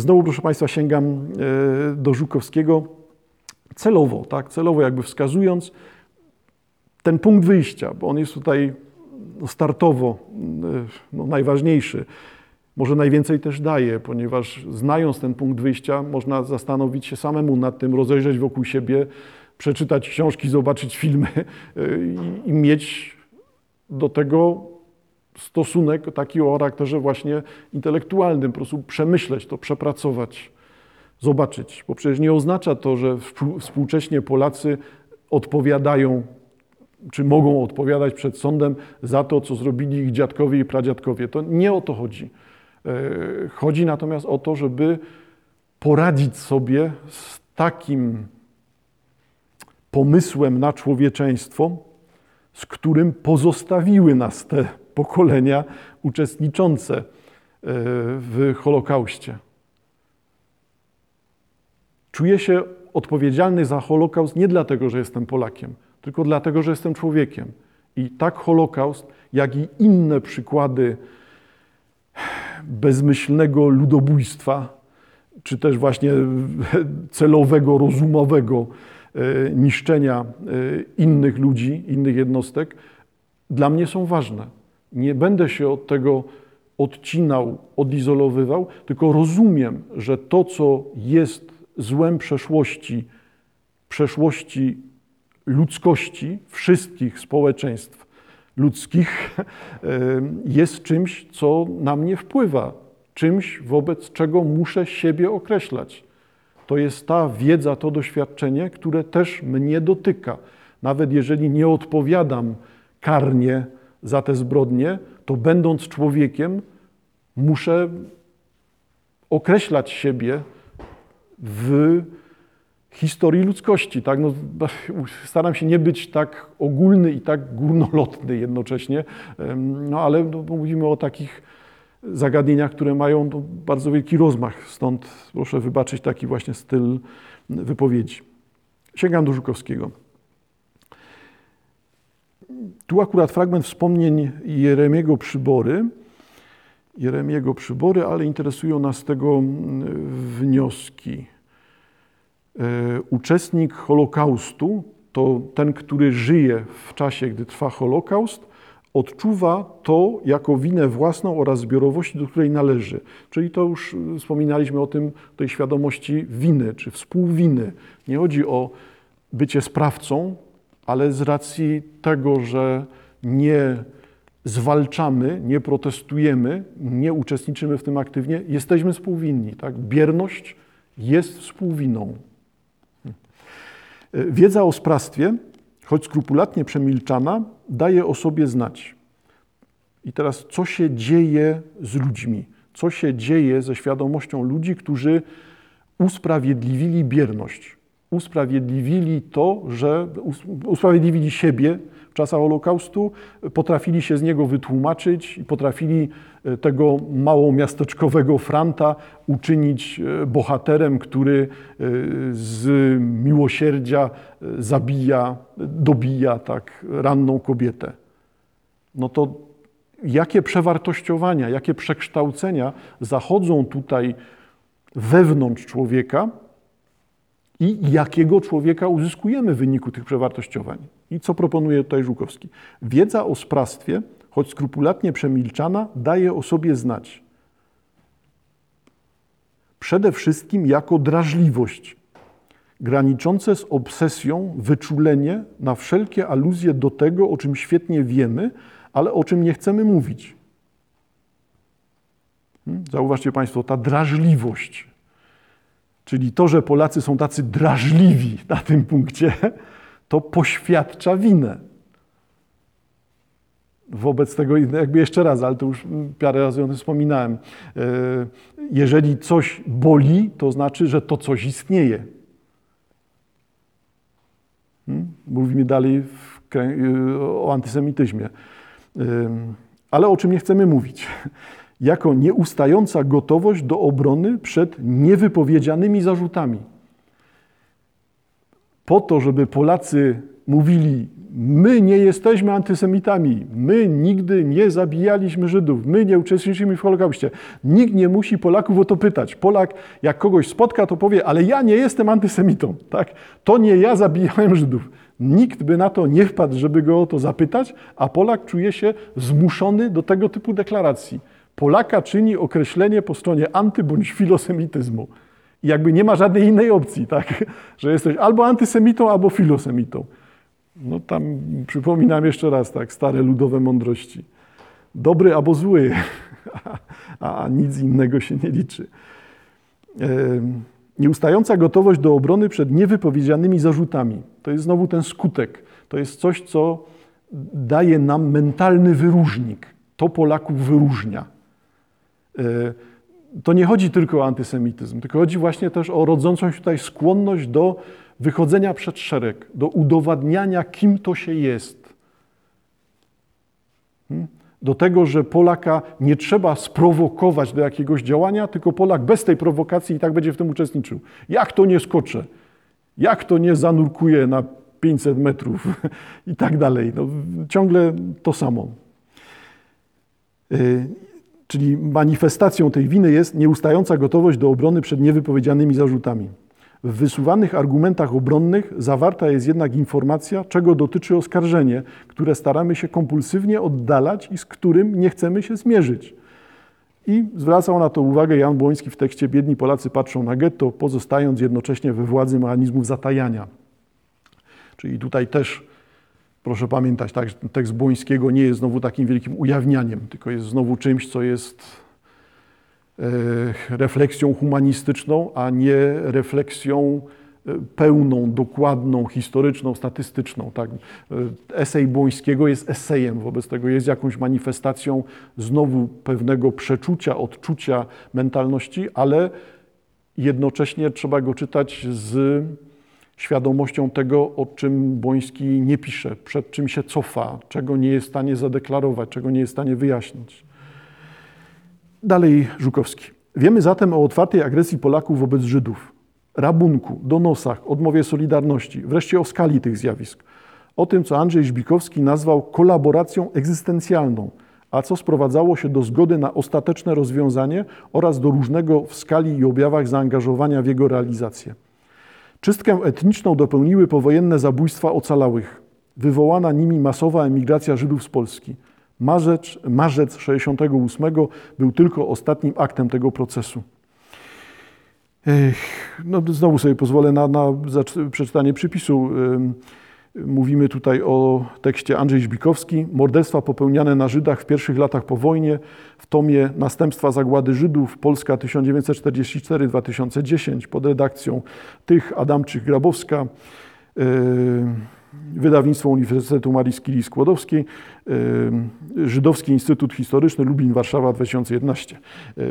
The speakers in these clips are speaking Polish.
Znowu, proszę Państwa, sięgam e, do Żukowskiego celowo, tak, celowo jakby wskazując ten punkt wyjścia, bo on jest tutaj no, startowo e, no, najważniejszy. Może najwięcej też daje, ponieważ znając ten punkt wyjścia, można zastanowić się samemu nad tym, rozejrzeć wokół siebie, przeczytać książki, zobaczyć filmy e, i, i mieć do tego stosunek taki o charakterze właśnie intelektualnym, po prostu przemyśleć to, przepracować, zobaczyć. Bo przecież nie oznacza to, że współcześnie Polacy odpowiadają, czy mogą odpowiadać przed sądem za to, co zrobili ich dziadkowie i pradziadkowie. To nie o to chodzi. E, chodzi natomiast o to, żeby poradzić sobie z takim pomysłem na człowieczeństwo, z którym pozostawiły nas te pokolenia uczestniczące e, w Holokauście. Czuję się odpowiedzialny za Holokaust nie dlatego, że jestem Polakiem, tylko dlatego, że jestem człowiekiem. I tak Holokaust, jak i inne przykłady bezmyślnego ludobójstwa, czy też właśnie celowego, rozumowego e, niszczenia e, innych ludzi, innych jednostek, dla mnie są ważne. Nie będę się od tego odcinał, odizolowywał, tylko rozumiem, że to, co jest złem przeszłości, przeszłości ludzkości, wszystkich społeczeństw ludzkich, jest czymś, co na mnie wpływa, czymś, wobec czego muszę siebie określać. To jest ta wiedza, to doświadczenie, które też mnie dotyka. Nawet jeżeli nie odpowiadam karnie, za te zbrodnie, to będąc człowiekiem, muszę określać siebie w historii ludzkości. Tak? No, staram się nie być tak ogólny i tak górnolotny jednocześnie, no, ale no, mówimy o takich zagadnieniach, które mają no, bardzo wielki rozmach. Stąd proszę wybaczyć taki właśnie styl wypowiedzi. Sięgam do Żukowskiego. Tu akurat fragment wspomnień Jeremiego Przybory. Jeremiego Przybory, ale interesują nas tego mm, wnioski. E, uczestnik Holokaustu to ten, który żyje w czasie, gdy trwa Holokaust, odczuwa to jako winę własną oraz zbiorowości, do której należy. Czyli to już wspominaliśmy o tym, tej świadomości winy, czy współwiny. Nie chodzi o bycie sprawcą, ale z racji tego, że nie zwalczamy, nie protestujemy, nie uczestniczymy w tym aktywnie, jesteśmy współwinni. Tak? Bierność jest współwiną. Wiedza o sprawstwie, choć skrupulatnie przemilczana, daje o sobie znać. I teraz, co się dzieje z ludźmi? Co się dzieje ze świadomością ludzi, którzy usprawiedliwili bierność? Usprawiedliwili to, że usprawiedliwili siebie w czasach Holokaustu, potrafili się z niego wytłumaczyć i potrafili e, tego małomiasteczkowego Franta uczynić e, bohaterem, który e, z miłosierdzia zabija, dobija tak ranną kobietę. No to jakie przewartościowania, jakie przekształcenia zachodzą tutaj wewnątrz człowieka, i jakiego człowieka uzyskujemy w wyniku tych przewartościowań. I co proponuje tutaj Żukowski? Wiedza o sprawstwie, choć skrupulatnie przemilczana, daje o sobie znać. Przede wszystkim jako drażliwość, graniczące z obsesją wyczulenie na wszelkie aluzje do tego, o czym świetnie wiemy, ale o czym nie chcemy mówić. Hmm? Zauważcie Państwo, ta drażliwość Czyli to, że Polacy są tacy drażliwi na tym punkcie, to poświadcza winę. Wobec tego, jakby jeszcze raz, ale to już parę razy o tym wspominałem, e, jeżeli coś boli, to znaczy, że to coś istnieje. Hmm? Mówimy dalej o antysemityzmie. E, ale o czym nie chcemy mówić? Jako nieustająca gotowość do obrony przed niewypowiedzianymi zarzutami. Po to, żeby Polacy mówili: My nie jesteśmy antysemitami, my nigdy nie zabijaliśmy Żydów, my nie uczestniczyliśmy w Holokauście. Nikt nie musi Polaków o to pytać. Polak, jak kogoś spotka, to powie: Ale ja nie jestem antysemitą. Tak? To nie ja zabijałem Żydów. Nikt by na to nie wpadł, żeby go o to zapytać, a Polak czuje się zmuszony do tego typu deklaracji. Polaka czyni określenie po stronie anty bądź filosemityzmu. I jakby nie ma żadnej innej opcji, tak? że jesteś albo antysemitą, albo filosemitą. No tam przypominam jeszcze raz, tak, stare ludowe mądrości. Dobry albo zły, a nic innego się nie liczy. Nieustająca gotowość do obrony przed niewypowiedzianymi zarzutami. To jest znowu ten skutek. To jest coś, co daje nam mentalny wyróżnik. To Polaków wyróżnia. E, to nie chodzi tylko o antysemityzm, tylko chodzi właśnie też o rodzącą się tutaj skłonność do wychodzenia przed szereg, do udowadniania, kim to się jest. Hmm? Do tego, że Polaka nie trzeba sprowokować do jakiegoś działania, tylko Polak bez tej prowokacji i tak będzie w tym uczestniczył. Jak to nie skoczę? Jak to nie zanurkuje na 500 metrów i tak dalej. No, ciągle to samo. Czyli manifestacją tej winy jest nieustająca gotowość do obrony przed niewypowiedzianymi zarzutami. W wysuwanych argumentach obronnych zawarta jest jednak informacja, czego dotyczy oskarżenie, które staramy się kompulsywnie oddalać i z którym nie chcemy się zmierzyć. I zwracał na to uwagę Jan Błoński w tekście Biedni Polacy patrzą na getto, pozostając jednocześnie we władzy mechanizmów zatajania. Czyli tutaj też proszę pamiętać, tak, tekst Błońskiego nie jest znowu takim wielkim ujawnianiem, tylko jest znowu czymś, co jest e, refleksją humanistyczną, a nie refleksją e, pełną, dokładną, historyczną, statystyczną. Tak? E, esej Błońskiego jest esejem, wobec tego jest jakąś manifestacją znowu pewnego przeczucia, odczucia mentalności, ale jednocześnie trzeba go czytać z świadomością tego, o czym Błoński nie pisze, przed czym się cofa, czego nie jest w stanie zadeklarować, czego nie jest w stanie wyjaśnić. Dalej Żukowski. Wiemy zatem o otwartej agresji Polaków wobec Żydów, rabunku, donosach, odmowie Solidarności, wreszcie o skali tych zjawisk. O tym, co Andrzej Żbikowski nazwał kolaboracją egzystencjalną, a co sprowadzało się do zgody na ostateczne rozwiązanie oraz do różnego w skali i objawach zaangażowania w jego realizację. Czystkę etniczną dopełniły powojenne zabójstwa ocalałych, wywołana nimi masowa emigracja Żydów z Polski. Marzec, marzec 68 był tylko ostatnim aktem tego procesu. Ech, no, znowu sobie pozwolę na, na przeczytanie przypisu. Mówimy tutaj o tekście Andrzej Żbikowski. Morderstwa popełniane na Żydach w pierwszych latach po wojnie w tomie Następstwa zagłady Żydów Polska 1944-2010 pod redakcją tych Adamczyk Grabowska. Yy, wydawnictwo Uniwersytetu Marii Skili-Skłodowskiej, yy, Żydowski Instytut Historyczny Lublin, Warszawa 2011. Yy,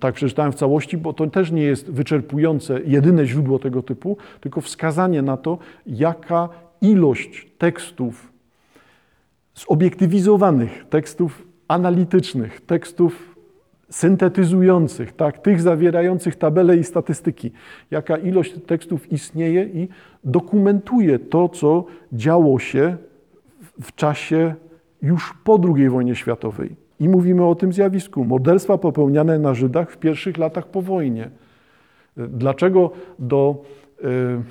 tak przeczytałem w całości, bo to też nie jest wyczerpujące jedyne źródło tego typu, tylko wskazanie na to, jaka ilość tekstów zobiektywizowanych, tekstów analitycznych, tekstów syntetyzujących, tak, tych zawierających tabele i statystyki, jaka ilość tekstów istnieje i dokumentuje to, co działo się w czasie już po II wojnie światowej. I mówimy o tym zjawisku. Morderstwa popełniane na Żydach w pierwszych latach po wojnie. Dlaczego do. Yy,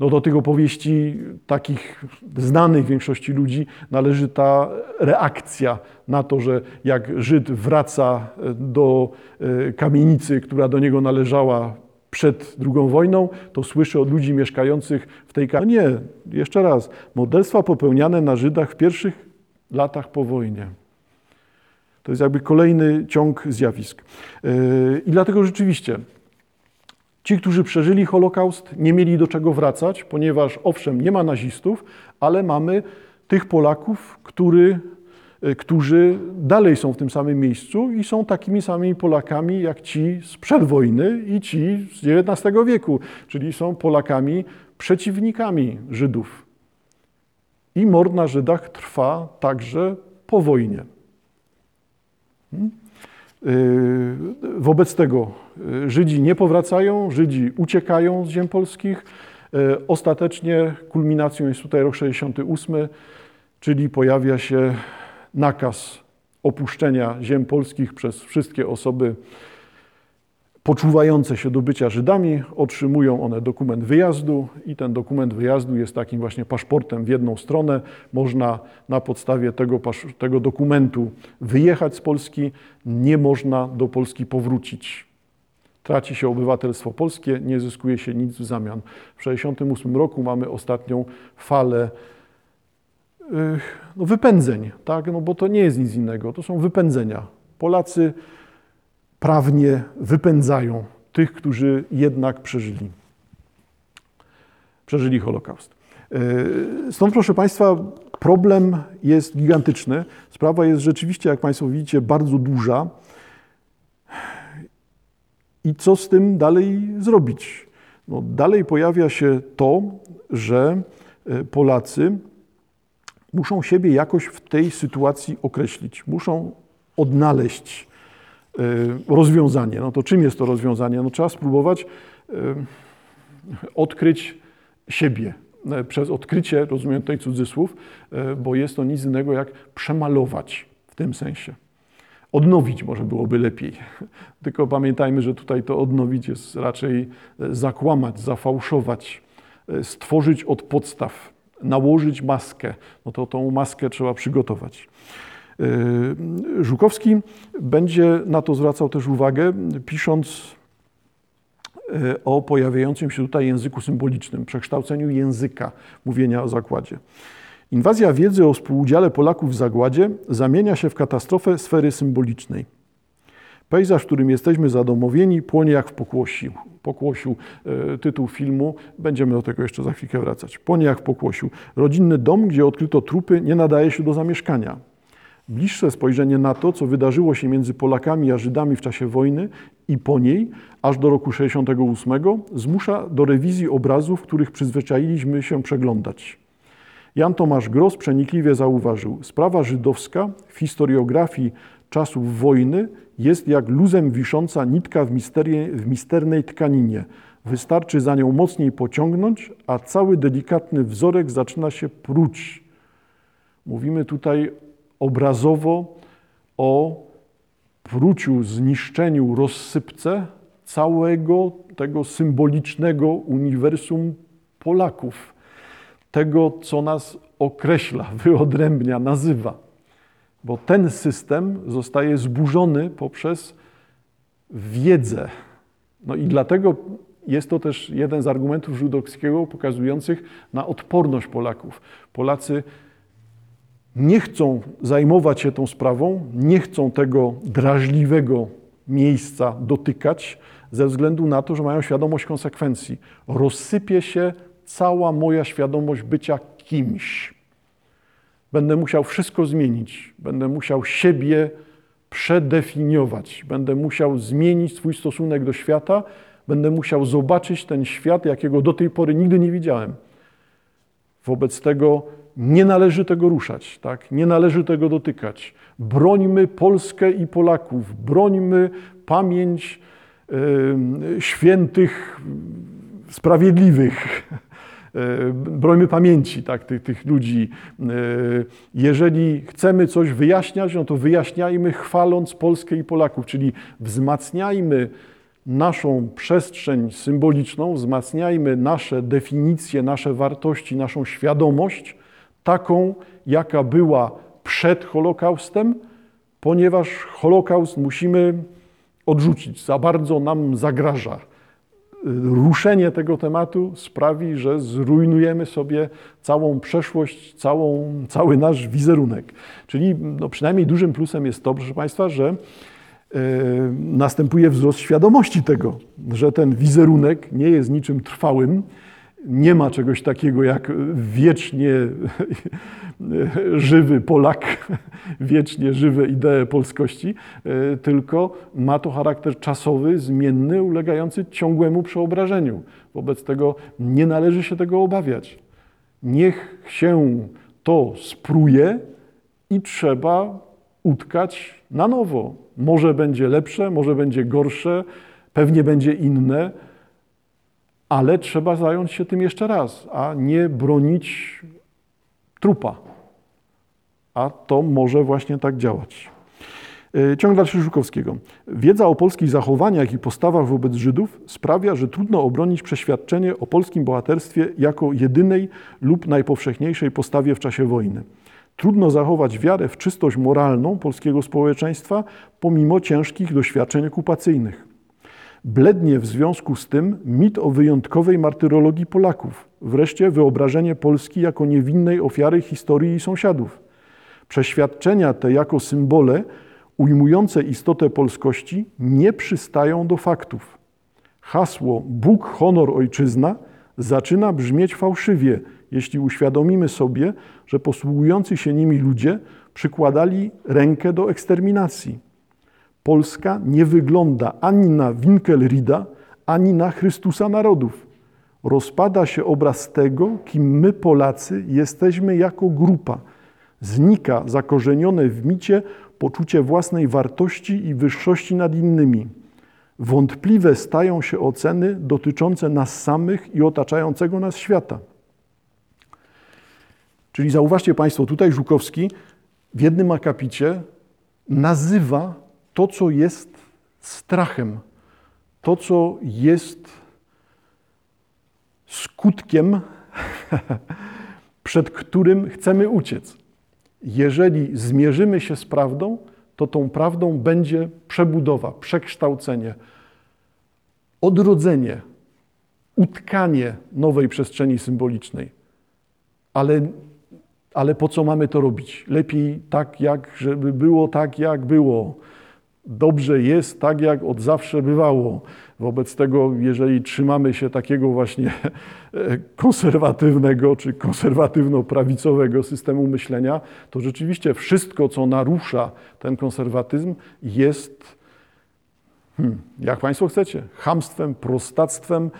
no do tych opowieści takich znanych większości ludzi należy ta reakcja na to, że jak Żyd wraca do e, kamienicy, która do niego należała przed II wojną, to słyszy od ludzi mieszkających w tej kamienicy. No nie, jeszcze raz, morderstwa popełniane na Żydach w pierwszych latach po wojnie. To jest jakby kolejny ciąg zjawisk. E, I dlatego rzeczywiście Ci, którzy przeżyli Holokaust, nie mieli do czego wracać, ponieważ owszem, nie ma nazistów, ale mamy tych Polaków, który, e, którzy dalej są w tym samym miejscu i są takimi samymi Polakami jak ci sprzed wojny i ci z XIX wieku, czyli są Polakami przeciwnikami Żydów. I mord na Żydach trwa także po wojnie. Hmm? Y, wobec tego y, Żydzi nie powracają, Żydzi uciekają z ziem polskich, E, ostatecznie kulminacją jest tutaj rok 68, czyli pojawia się nakaz opuszczenia ziem polskich przez wszystkie osoby poczuwające się do bycia Żydami, otrzymują one dokument wyjazdu i ten dokument wyjazdu jest takim właśnie paszportem w jedną stronę. Można na podstawie tego, tego dokumentu wyjechać z Polski, nie można do Polski powrócić. Traci się obywatelstwo polskie, nie zyskuje się nic w zamian. W 1968 roku mamy ostatnią falę no, wypędzeń, tak? no, bo to nie jest nic innego, to są wypędzenia. Polacy prawnie wypędzają tych, którzy jednak przeżyli, przeżyli Holokaust. E, stąd, proszę Państwa, problem jest gigantyczny. Sprawa jest rzeczywiście, jak Państwo widzicie, bardzo duża. I co z tym dalej zrobić? No, dalej pojawia się to, że e, Polacy muszą siebie jakoś w tej sytuacji określić, muszą odnaleźć rozwiązanie. No to czym jest to rozwiązanie? No trzeba spróbować e, odkryć siebie. E, przez odkrycie, rozumiem tutaj cudzysłów, bo jest to nic innego jak przemalować w tym sensie. Odnowić może byłoby lepiej. Tylko pamiętajmy, że tutaj to odnowić jest raczej zakłamać, zafałszować, stworzyć od podstaw nałożyć maskę, no to tą maskę trzeba przygotować. Yy, Żukowski będzie na to zwracał też uwagę, pisząc yy, o pojawiającym się tutaj języku symbolicznym, przekształceniu języka mówienia o zakładzie. Inwazja wiedzy o współudziale Polaków w zagładzie zamienia się w katastrofę sfery symbolicznej. Pejzaż, w którym jesteśmy zadomowieni, płonie jak w pokłosiu. Pokłosiu, e, tytuł filmu, będziemy do tego jeszcze za chwilkę wracać. Płonie jak w pokłosiu. Rodzinny dom, gdzie odkryto trupy, nie nadaje się do zamieszkania. Bliższe spojrzenie na to, co wydarzyło się między Polakami a Żydami w czasie wojny i po niej, aż do roku 68, zmusza do rewizji obrazów, których przyzwyczailiśmy się przeglądać. Jan Tomasz Gross przenikliwie zauważył, sprawa żydowska w historiografii czasów wojny jest jak luzem wisząca nitka w, misterie, w misternej tkaninie. Wystarczy za nią mocniej pociągnąć, a cały delikatny wzorek zaczyna się pruć. Mówimy tutaj obrazowo o pruciu, zniszczeniu, rozsypce całego tego symbolicznego uniwersum Polaków, tego, co nas określa, wyodrębnia, nazywa bo ten system zostaje zburzony poprzez wiedzę. No i dlatego jest to też jeden z argumentów żydowskiego pokazujących na odporność Polaków. Polacy nie chcą zajmować się tą sprawą, nie chcą tego drażliwego miejsca dotykać, ze względu na to, że mają świadomość konsekwencji. Rozsypie się cała moja świadomość bycia kimś. Będę musiał wszystko zmienić, będę musiał siebie przedefiniować, będę musiał zmienić swój stosunek do świata, będę musiał zobaczyć ten świat, jakiego do tej pory nigdy nie widziałem. Wobec tego nie należy tego ruszać, tak? nie należy tego dotykać. Brońmy Polskę i Polaków, brońmy pamięć yy, świętych, sprawiedliwych. E, brońmy pamięci tak, tych, tych ludzi. E, jeżeli chcemy coś wyjaśniać, no to wyjaśniajmy chwaląc Polskę i Polaków, czyli wzmacniajmy naszą przestrzeń symboliczną, wzmacniajmy nasze definicje, nasze wartości, naszą świadomość, taką, jaka była przed Holokaustem, ponieważ Holokaust musimy odrzucić, za bardzo nam zagraża. Ruszenie tego tematu sprawi, że zrujnujemy sobie całą przeszłość, całą, cały nasz wizerunek. Czyli no przynajmniej dużym plusem jest to, proszę Państwa, że e, następuje wzrost świadomości tego, że ten wizerunek nie jest niczym trwałym, nie ma czegoś takiego jak wiecznie żywy Polak, wiecznie żywe idee polskości, tylko ma to charakter czasowy, zmienny, ulegający ciągłemu przeobrażeniu. Wobec tego nie należy się tego obawiać. Niech się to spruje i trzeba utkać na nowo. Może będzie lepsze, może będzie gorsze, pewnie będzie inne ale trzeba zająć się tym jeszcze raz, a nie bronić trupa. A to może właśnie tak działać. E, ciąg dalszy Żukowskiego. Wiedza o polskich zachowaniach i postawach wobec Żydów sprawia, że trudno obronić przeświadczenie o polskim bohaterstwie jako jedynej lub najpowszechniejszej postawie w czasie wojny. Trudno zachować wiarę w czystość moralną polskiego społeczeństwa pomimo ciężkich doświadczeń okupacyjnych. Blednie w związku z tym mit o wyjątkowej martyrologii Polaków, wreszcie wyobrażenie Polski jako niewinnej ofiary historii i sąsiadów. Przeświadczenia te jako symbole ujmujące istotę polskości nie przystają do faktów. Hasło Bóg, honor, ojczyzna zaczyna brzmieć fałszywie, jeśli uświadomimy sobie, że posługujący się nimi ludzie przykładali rękę do eksterminacji. Polska nie wygląda ani na Winkelrida, ani na Chrystusa narodów. Rozpada się obraz tego, kim my Polacy jesteśmy jako grupa. Znika zakorzenione w micie poczucie własnej wartości i wyższości nad innymi. Wątpliwe stają się oceny dotyczące nas samych i otaczającego nas świata. Czyli zauważcie Państwo, tutaj Żukowski w jednym akapicie nazywa to, co jest strachem, to, co jest skutkiem, przed którym chcemy uciec. Jeżeli zmierzymy się z prawdą, to tą prawdą będzie przebudowa, przekształcenie, odrodzenie, utkanie nowej przestrzeni symbolicznej. Ale, ale po co mamy to robić? Lepiej tak, jak żeby było tak, jak było dobrze jest tak, jak od zawsze bywało. Wobec tego, jeżeli trzymamy się takiego właśnie konserwatywnego czy konserwatywno-prawicowego systemu myślenia, to rzeczywiście wszystko, co narusza ten konserwatyzm, jest, hmm, jak Państwo chcecie, hamstwem, prostactwem,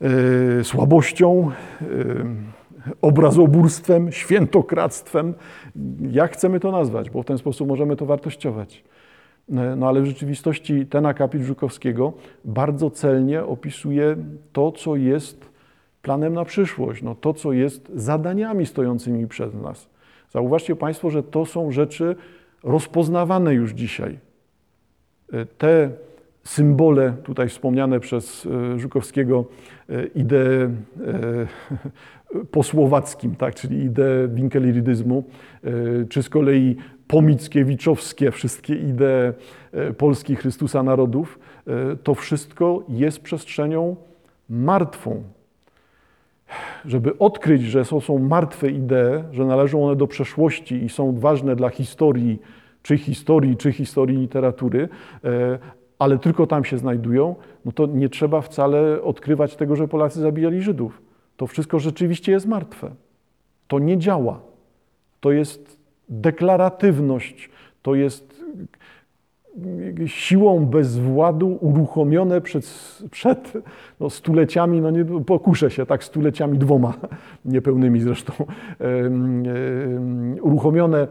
yy, słabością, yy, obrazobórstwem, świętokradztwem. Jak chcemy to nazwać, bo w ten sposób możemy to wartościować. No ale w rzeczywistości ten akapit Żukowskiego bardzo celnie opisuje to, co jest planem na przyszłość, no to, co jest zadaniami stojącymi przed nas. Zauważcie Państwo, że to są rzeczy rozpoznawane już dzisiaj. E, te symbole, tutaj wspomniane przez e, Żukowskiego, e, idee po słowackim, tak, czyli ideę winkelirydyzmu, czy z kolei pomickiewiczowskie, wszystkie idee e, Polski Chrystusa Narodów, e, to wszystko jest przestrzenią martwą. Żeby odkryć, że to są martwe idee, że należą one do przeszłości i są ważne dla historii, czy historii, czy historii literatury, e, ale tylko tam się znajdują, no to nie trzeba wcale odkrywać tego, że Polacy zabijali Żydów. To wszystko rzeczywiście jest martwe. To nie działa. To jest deklaratywność to jest siłą bezwładu uruchomione przed, przed no, stuleciami, no nie pokuszę się, tak, stuleciami dwoma, niepełnymi zresztą, uruchomione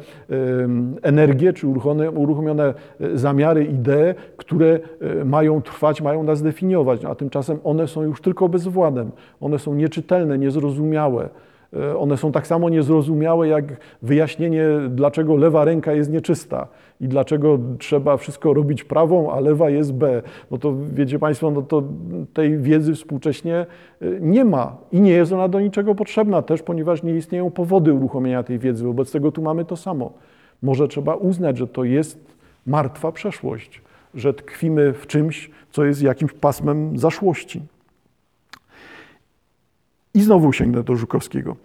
energie, czy uruchomione, uruchomione zamiary, idee, które e, mają trwać, mają nas definiować, a tymczasem one są już tylko bezwładem, one są nieczytelne, niezrozumiałe. E, one są tak samo niezrozumiałe jak wyjaśnienie, dlaczego lewa ręka jest nieczysta i dlaczego trzeba wszystko robić prawą, a lewa jest B. No to wiecie Państwo, no to tej wiedzy współcześnie e, nie ma i nie jest ona do niczego potrzebna też, ponieważ nie istnieją powody uruchomienia tej wiedzy. Wobec tego tu mamy to samo. Może trzeba uznać, że to jest martwa przeszłość, że tkwimy w czymś, co jest jakimś pasmem zaszłości. I znowu sięgnę do Żukowskiego.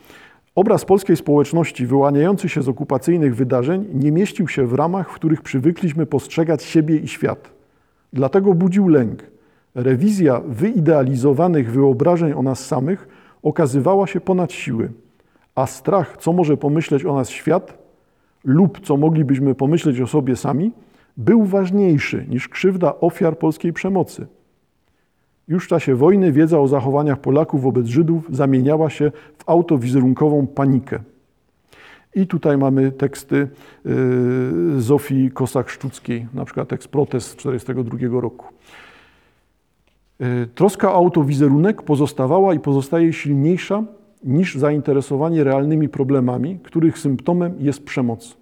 Obraz polskiej społeczności wyłaniający się z okupacyjnych wydarzeń nie mieścił się w ramach, w których przywykliśmy postrzegać siebie i świat. Dlatego budził lęk. Rewizja wyidealizowanych wyobrażeń o nas samych okazywała się ponad siły, a strach, co może pomyśleć o nas świat, lub co moglibyśmy pomyśleć o sobie sami, był ważniejszy niż krzywda ofiar polskiej przemocy. Już w czasie wojny wiedza o zachowaniach Polaków wobec Żydów zamieniała się w autowizerunkową panikę. I tutaj mamy teksty y, Zofii Kosak-Szczuckiej, na przykład tekst protest z 1942 roku. E, troska o autowizerunek pozostawała i pozostaje silniejsza niż zainteresowanie realnymi problemami, których symptomem jest przemoc.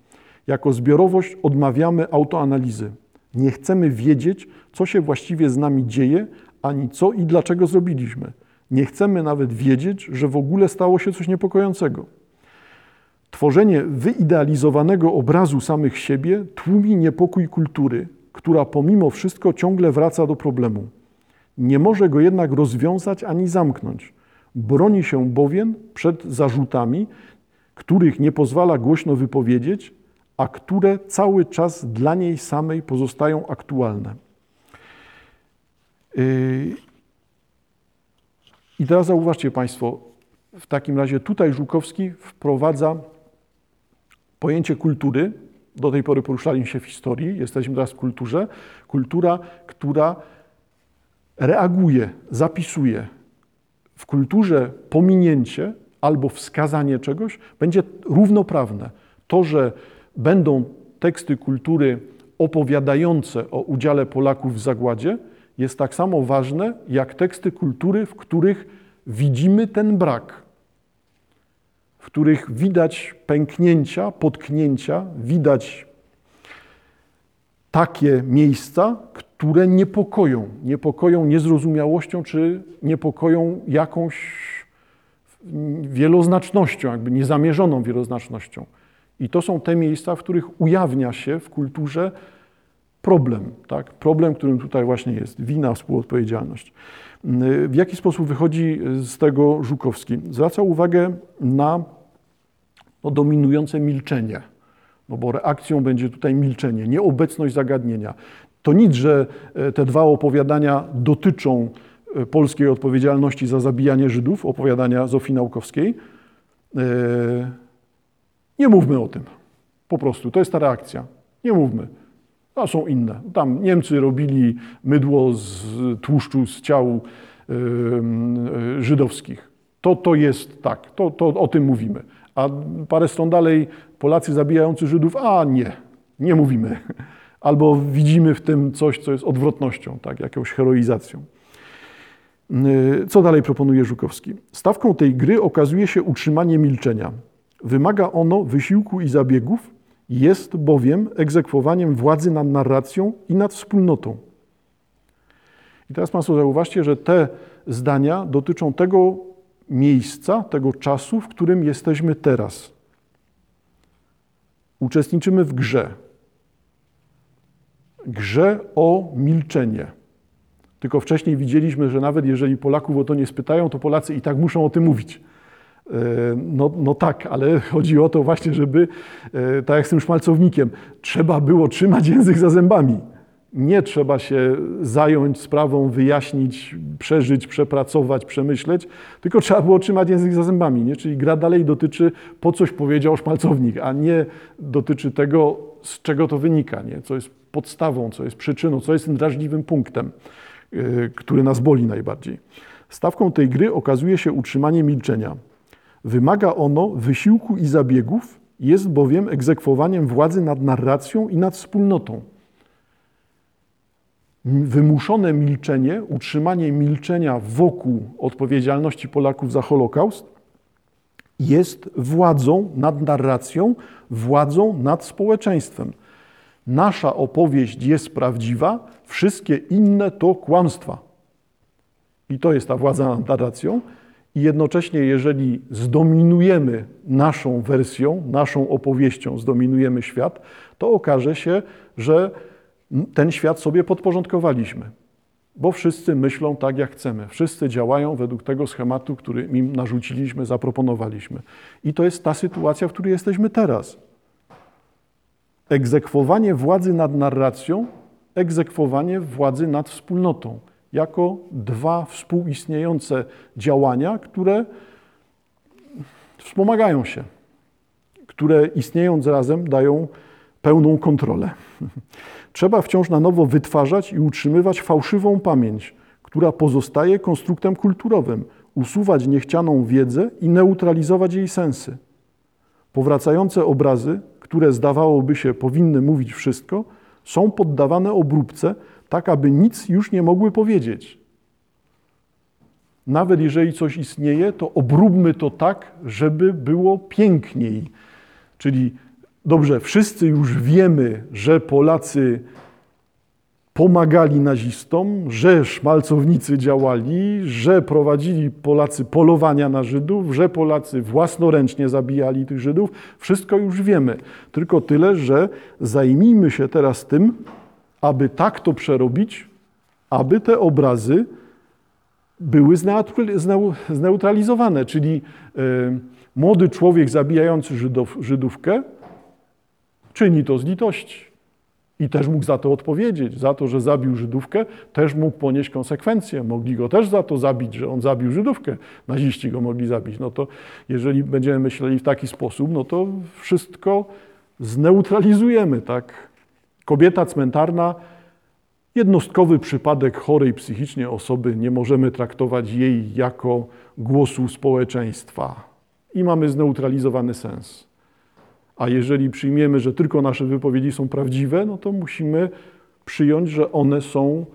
Jako zbiorowość odmawiamy autoanalizy. Nie chcemy wiedzieć, co się właściwie z nami dzieje, ani co i dlaczego zrobiliśmy. Nie chcemy nawet wiedzieć, że w ogóle stało się coś niepokojącego. Tworzenie wyidealizowanego obrazu samych siebie tłumi niepokój kultury, która pomimo wszystko ciągle wraca do problemu. Nie może go jednak rozwiązać ani zamknąć. Broni się bowiem przed zarzutami, których nie pozwala głośno wypowiedzieć, a które cały czas dla niej samej pozostają aktualne. Yy, I teraz zauważcie Państwo, w takim razie tutaj Żukowski wprowadza pojęcie kultury. Do tej pory poruszaliśmy się w historii, jesteśmy teraz w kulturze. Kultura, która reaguje, zapisuje. W kulturze pominięcie albo wskazanie czegoś będzie równoprawne. To, że będą teksty kultury opowiadające o udziale Polaków w zagładzie, jest tak samo ważne jak teksty kultury, w których widzimy ten brak, w których widać pęknięcia, potknięcia, widać takie miejsca, które niepokoją. Niepokoją niezrozumiałością, czy niepokoją jakąś wieloznacznością, jakby niezamierzoną wieloznacznością. I to są te miejsca, w których ujawnia się w kulturze problem, tak? problem, którym tutaj właśnie jest, wina, współodpowiedzialność. W jaki sposób wychodzi z tego Żukowski? Zwraca uwagę na no, dominujące milczenie, no bo reakcją będzie tutaj milczenie, nieobecność zagadnienia. To nic, że e, te dwa opowiadania dotyczą polskiej odpowiedzialności za zabijanie Żydów, opowiadania Zofii Naukowskiej. Nie mówmy o tym. Po prostu. To jest ta reakcja. Nie mówmy. A są inne. Tam Niemcy robili mydło z tłuszczu z ciał żydowskich. To, to jest tak. To, to o tym mówimy. A parę stron dalej Polacy zabijający Żydów, a nie, nie mówimy. Albo widzimy w tym coś, co jest odwrotnością, tak, jakąś heroizacją. Y, co dalej proponuje Żukowski? Stawką tej gry okazuje się utrzymanie milczenia. Wymaga ono wysiłku i zabiegów, jest bowiem egzekwowaniem władzy nad narracją i nad wspólnotą. I teraz Państwo zauważcie, że te zdania dotyczą tego miejsca, tego czasu, w którym jesteśmy teraz. Uczestniczymy w grze. Grze o milczenie. Tylko wcześniej widzieliśmy, że nawet jeżeli Polaków o to nie spytają, to Polacy i tak muszą o tym mówić. E, no, no tak, ale chodzi o to właśnie, żeby, e, tak jak z tym szmalcownikiem, trzeba było trzymać język za zębami. Nie trzeba się zająć sprawą, wyjaśnić, przeżyć, przepracować, przemyśleć, tylko trzeba było trzymać język za zębami. Nie? Czyli gra dalej dotyczy, po coś powiedział szmalcownik, a nie dotyczy tego, z czego to wynika, nie? co jest podstawą, co jest przyczyną, co jest tym drażliwym punktem, yy, który nas boli najbardziej. Stawką tej gry okazuje się utrzymanie milczenia. Wymaga ono wysiłku i zabiegów, jest bowiem egzekwowaniem władzy nad narracją i nad wspólnotą wymuszone milczenie, utrzymanie milczenia wokół odpowiedzialności Polaków za Holokaust jest władzą nad narracją, władzą nad społeczeństwem. Nasza opowieść jest prawdziwa, wszystkie inne to kłamstwa. I to jest ta władza nad narracją. I jednocześnie, jeżeli zdominujemy naszą wersją, naszą opowieścią, zdominujemy świat, to okaże się, że ten świat sobie podporządkowaliśmy, bo wszyscy myślą tak, jak chcemy. Wszyscy działają według tego schematu, który im narzuciliśmy, zaproponowaliśmy. I to jest ta sytuacja, w której jesteśmy teraz. Egzekwowanie władzy nad narracją, egzekwowanie władzy nad wspólnotą, jako dwa współistniejące działania, które wspomagają się, które istniejąc razem dają pełną kontrolę. Trzeba wciąż na nowo wytwarzać i utrzymywać fałszywą pamięć, która pozostaje konstruktem kulturowym, usuwać niechcianą wiedzę i neutralizować jej sensy. Powracające obrazy, które zdawałoby się powinny mówić wszystko, są poddawane obróbce, tak aby nic już nie mogły powiedzieć. nawet jeżeli coś istnieje, to obróbmy to tak, żeby było piękniej. Czyli dobrze, wszyscy już wiemy, że Polacy pomagali nazistom, że szmalcownicy działali, że prowadzili Polacy polowania na Żydów, że Polacy własnoręcznie zabijali tych Żydów. Wszystko już wiemy. Tylko tyle, że zajmijmy się teraz tym, aby tak to przerobić, aby te obrazy były zneutralizowane. Czyli e, młody człowiek zabijający Żydów, Żydówkę czyni to z litości. I też mógł za to odpowiedzieć. Za to, że zabił Żydówkę, też mógł ponieść konsekwencje. Mogli go też za to zabić, że on zabił Żydówkę. Naziści go mogli zabić. No to jeżeli będziemy myśleli w taki sposób, no to wszystko zneutralizujemy, tak? Kobieta cmentarna, jednostkowy przypadek chorej psychicznie osoby, nie możemy traktować jej jako głosu społeczeństwa. I mamy zneutralizowany sens. A jeżeli przyjmiemy, że tylko nasze wypowiedzi są prawdziwe, no to musimy przyjąć, że one są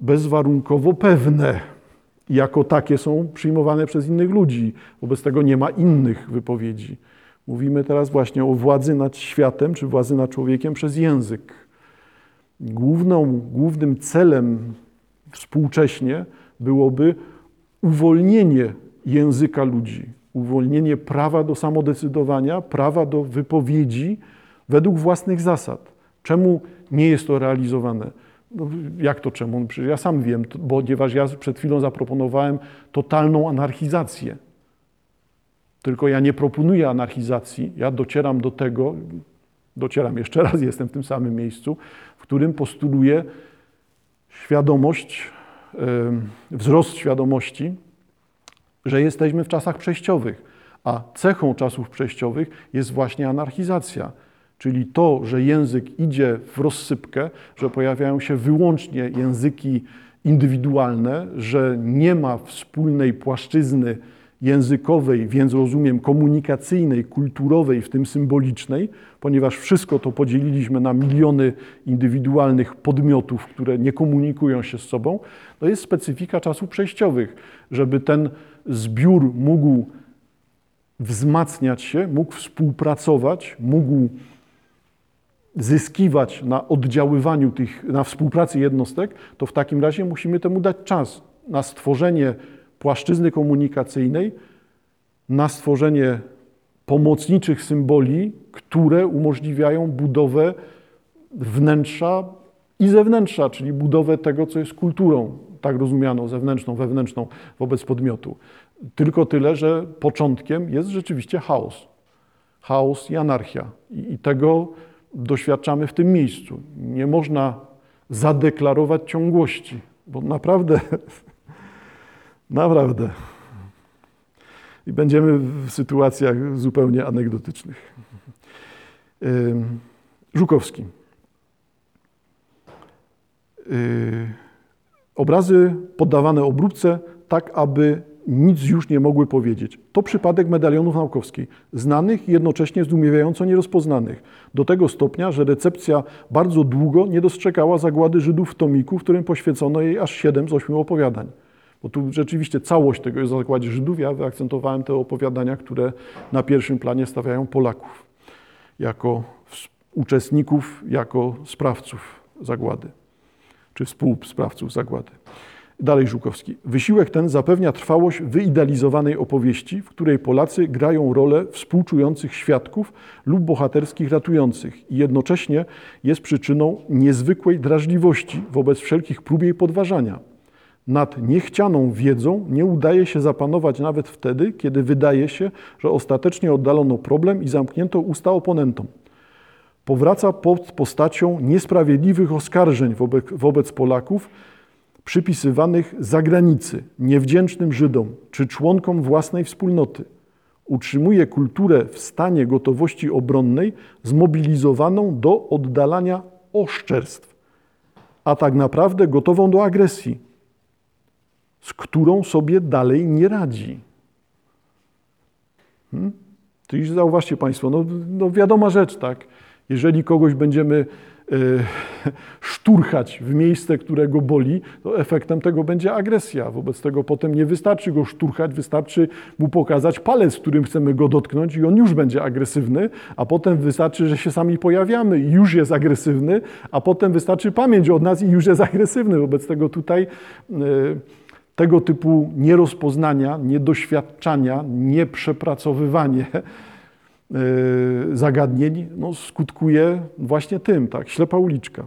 bezwarunkowo pewne. Jako takie są przyjmowane przez innych ludzi. Wobec tego nie ma innych wypowiedzi. Mówimy teraz właśnie o władzy nad światem, czy władzy nad człowiekiem przez język. Główną, głównym celem współcześnie byłoby uwolnienie języka ludzi, uwolnienie prawa do samodecydowania, prawa do wypowiedzi według własnych zasad. Czemu nie jest to realizowane? No, jak to czemu? No, przecież ja sam wiem, ponieważ ja przed chwilą zaproponowałem totalną anarchizację. Tylko ja nie proponuję anarchizacji, ja docieram do tego, docieram jeszcze raz, jestem w tym samym miejscu, w którym postuluję świadomość, wzrost świadomości, że jesteśmy w czasach przejściowych, a cechą czasów przejściowych jest właśnie anarchizacja. Czyli to, że język idzie w rozsypkę, że pojawiają się wyłącznie języki indywidualne, że nie ma wspólnej płaszczyzny językowej, więc rozumiem komunikacyjnej, kulturowej, w tym symbolicznej, ponieważ wszystko to podzieliliśmy na miliony indywidualnych podmiotów, które nie komunikują się z sobą, to jest specyfika czasów przejściowych, żeby ten zbiór mógł wzmacniać się, mógł współpracować, mógł zyskiwać na oddziaływaniu tych, na współpracy jednostek, to w takim razie musimy temu dać czas na stworzenie płaszczyzny komunikacyjnej, na stworzenie pomocniczych symboli, które umożliwiają budowę wnętrza i zewnętrza, czyli budowę tego, co jest kulturą, tak rozumianą, zewnętrzną, wewnętrzną wobec podmiotu. Tylko tyle, że początkiem jest rzeczywiście chaos. Chaos i anarchia. I, i tego doświadczamy w tym miejscu. Nie można zadeklarować ciągłości, bo naprawdę, naprawdę. I będziemy w sytuacjach zupełnie anegdotycznych. Żukowski. Y, obrazy poddawane obróbce tak, aby nic już nie mogły powiedzieć. To przypadek medalionów naukowskich, znanych i jednocześnie zdumiewająco nierozpoznanych. Do tego stopnia, że recepcja bardzo długo nie dostrzegała zagłady Żydów w tomiku, w którym poświęcono jej aż 7 z 8 opowiadań. Bo tu rzeczywiście całość tego jest o zakładzie Żydów. Ja wyakcentowałem te opowiadania, które na pierwszym planie stawiają Polaków jako uczestników, jako sprawców zagłady, czy współsprawców zagłady. Dalej Żukowski. Wysiłek ten zapewnia trwałość wyidealizowanej opowieści, w której Polacy grają rolę współczujących świadków lub bohaterskich ratujących i jednocześnie jest przyczyną niezwykłej drażliwości wobec wszelkich prób jej podważania. Nad niechcianą wiedzą nie udaje się zapanować nawet wtedy, kiedy wydaje się, że ostatecznie oddalono problem i zamknięto usta oponentom. Powraca pod postacią niesprawiedliwych oskarżeń wobec, wobec Polaków, przypisywanych zagranicy, niewdzięcznym Żydom czy członkom własnej wspólnoty. Utrzymuje kulturę w stanie gotowości obronnej zmobilizowaną do oddalania oszczerstw, a tak naprawdę gotową do agresji, z którą sobie dalej nie radzi. Hmm? Już zauważcie Państwo, no, no wiadoma rzecz, tak? Jeżeli kogoś będziemy szturchać w miejsce, które go boli, to efektem tego będzie agresja. Wobec tego potem nie wystarczy go szturchać, wystarczy mu pokazać palec, którym chcemy go dotknąć i on już będzie agresywny, a potem wystarczy, że się sami pojawiamy i już jest agresywny, a potem wystarczy pamięć od nas i już jest agresywny. Wobec tego tutaj tego typu nierozpoznania, niedoświadczania, nieprzepracowywanie zagadnień no, skutkuje właśnie tym, tak, ślepa uliczka.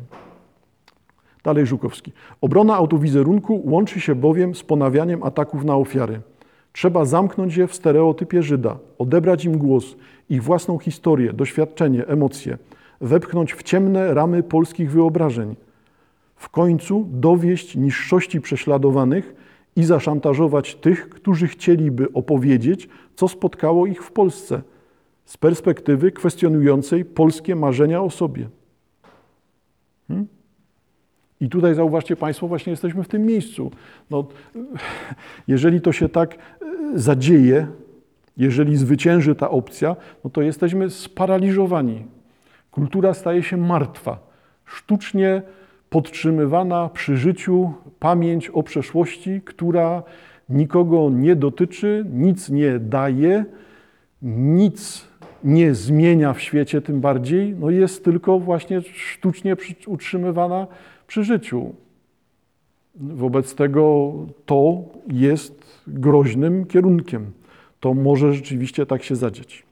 Dalej Żukowski. Obrona autowizerunku łączy się bowiem z ponawianiem ataków na ofiary. Trzeba zamknąć je w stereotypie Żyda, odebrać im głos, ich własną historię, doświadczenie, emocje, wepchnąć w ciemne ramy polskich wyobrażeń. W końcu dowieść niższości prześladowanych i zaszantażować tych, którzy chcieliby opowiedzieć, co spotkało ich w Polsce, z perspektywy kwestionującej polskie marzenia o sobie. Hmm? I tutaj zauważcie Państwo, właśnie jesteśmy w tym miejscu. No, jeżeli to się tak e, zadzieje, jeżeli zwycięży ta opcja, no to jesteśmy sparaliżowani. Kultura staje się martwa, sztucznie podtrzymywana przy życiu pamięć o przeszłości, która nikogo nie dotyczy, nic nie daje, nic nie zmienia w świecie tym bardziej, no jest tylko właśnie sztucznie utrzymywana przy życiu. Wobec tego to jest groźnym kierunkiem. To może rzeczywiście tak się zadzieć.